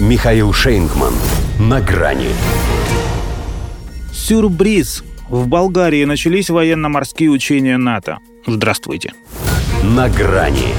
Михаил Шейнгман. На грани. Сюрприз. В Болгарии начались военно-морские учения НАТО. Здравствуйте. На грани.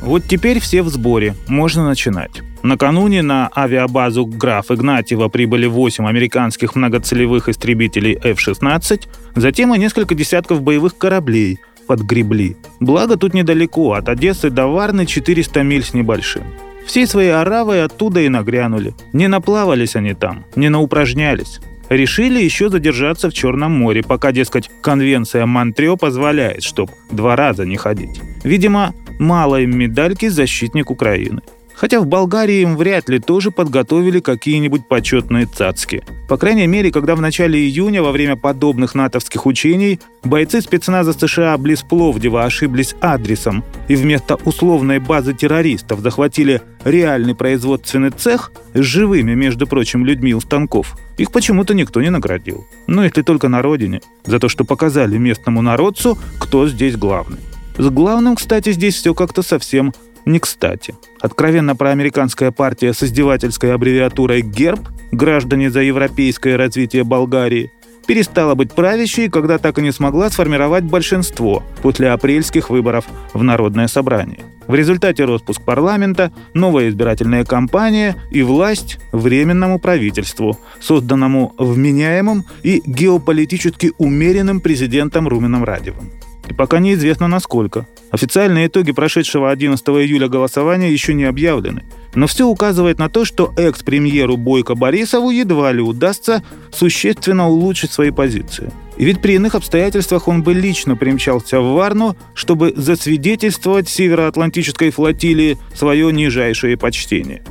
Вот теперь все в сборе. Можно начинать. Накануне на авиабазу «Граф Игнатьева» прибыли 8 американских многоцелевых истребителей F-16, затем и несколько десятков боевых кораблей подгребли. Благо тут недалеко, от Одессы до Варны 400 миль с небольшим. Всей своей оравой оттуда и нагрянули. Не наплавались они там, не наупражнялись. Решили еще задержаться в Черном море, пока, дескать, конвенция Монтрео позволяет, чтоб два раза не ходить. Видимо, мало им медальки «Защитник Украины». Хотя в Болгарии им вряд ли тоже подготовили какие-нибудь почетные цацки. По крайней мере, когда в начале июня во время подобных натовских учений бойцы спецназа США близ Пловдива ошиблись адресом и вместо условной базы террористов захватили реальный производственный цех с живыми, между прочим, людьми у станков, их почему-то никто не наградил. Ну, если только на родине, за то, что показали местному народцу, кто здесь главный. С главным, кстати, здесь все как-то совсем не кстати. Откровенно проамериканская партия с издевательской аббревиатурой «ГЕРБ» «Граждане за европейское развитие Болгарии» перестала быть правящей, когда так и не смогла сформировать большинство после апрельских выборов в Народное собрание. В результате распуск парламента, новая избирательная кампания и власть временному правительству, созданному вменяемым и геополитически умеренным президентом Руменом Радевым. И пока неизвестно насколько. Официальные итоги прошедшего 11 июля голосования еще не объявлены. Но все указывает на то, что экс-премьеру Бойко Борисову едва ли удастся существенно улучшить свои позиции. И ведь при иных обстоятельствах он бы лично примчался в Варну, чтобы засвидетельствовать североатлантической флотилии свое нижайшее почтение.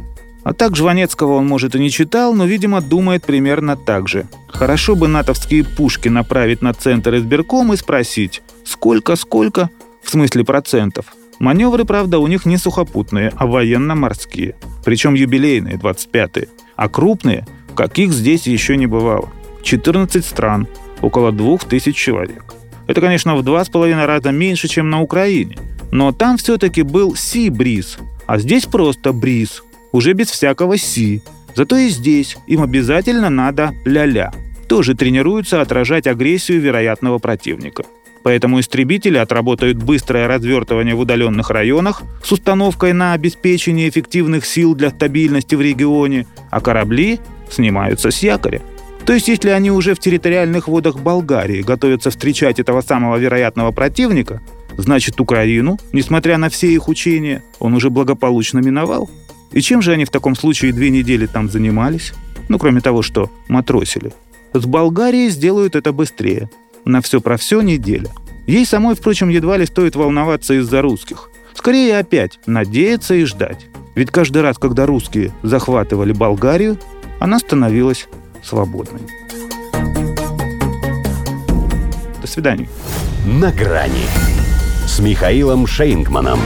А так Жванецкого он, может, и не читал, но, видимо, думает примерно так же. Хорошо бы натовские пушки направить на центр избирком и спросить, сколько-сколько, в смысле процентов. Маневры, правда, у них не сухопутные, а военно-морские. Причем юбилейные, 25-е. А крупные, каких здесь еще не бывало. 14 стран, около 2000 человек. Это, конечно, в два с половиной раза меньше, чем на Украине. Но там все-таки был Си-бриз, а здесь просто бриз – уже без всякого «си». Зато и здесь им обязательно надо «ля-ля». Тоже тренируются отражать агрессию вероятного противника. Поэтому истребители отработают быстрое развертывание в удаленных районах с установкой на обеспечение эффективных сил для стабильности в регионе, а корабли снимаются с якоря. То есть, если они уже в территориальных водах Болгарии готовятся встречать этого самого вероятного противника, значит Украину, несмотря на все их учения, он уже благополучно миновал. И чем же они в таком случае две недели там занимались? Ну, кроме того, что матросили. С Болгарией сделают это быстрее. На все про все неделя. Ей самой, впрочем, едва ли стоит волноваться из-за русских. Скорее опять надеяться и ждать. Ведь каждый раз, когда русские захватывали Болгарию, она становилась свободной. До свидания. На грани с Михаилом Шейнгманом.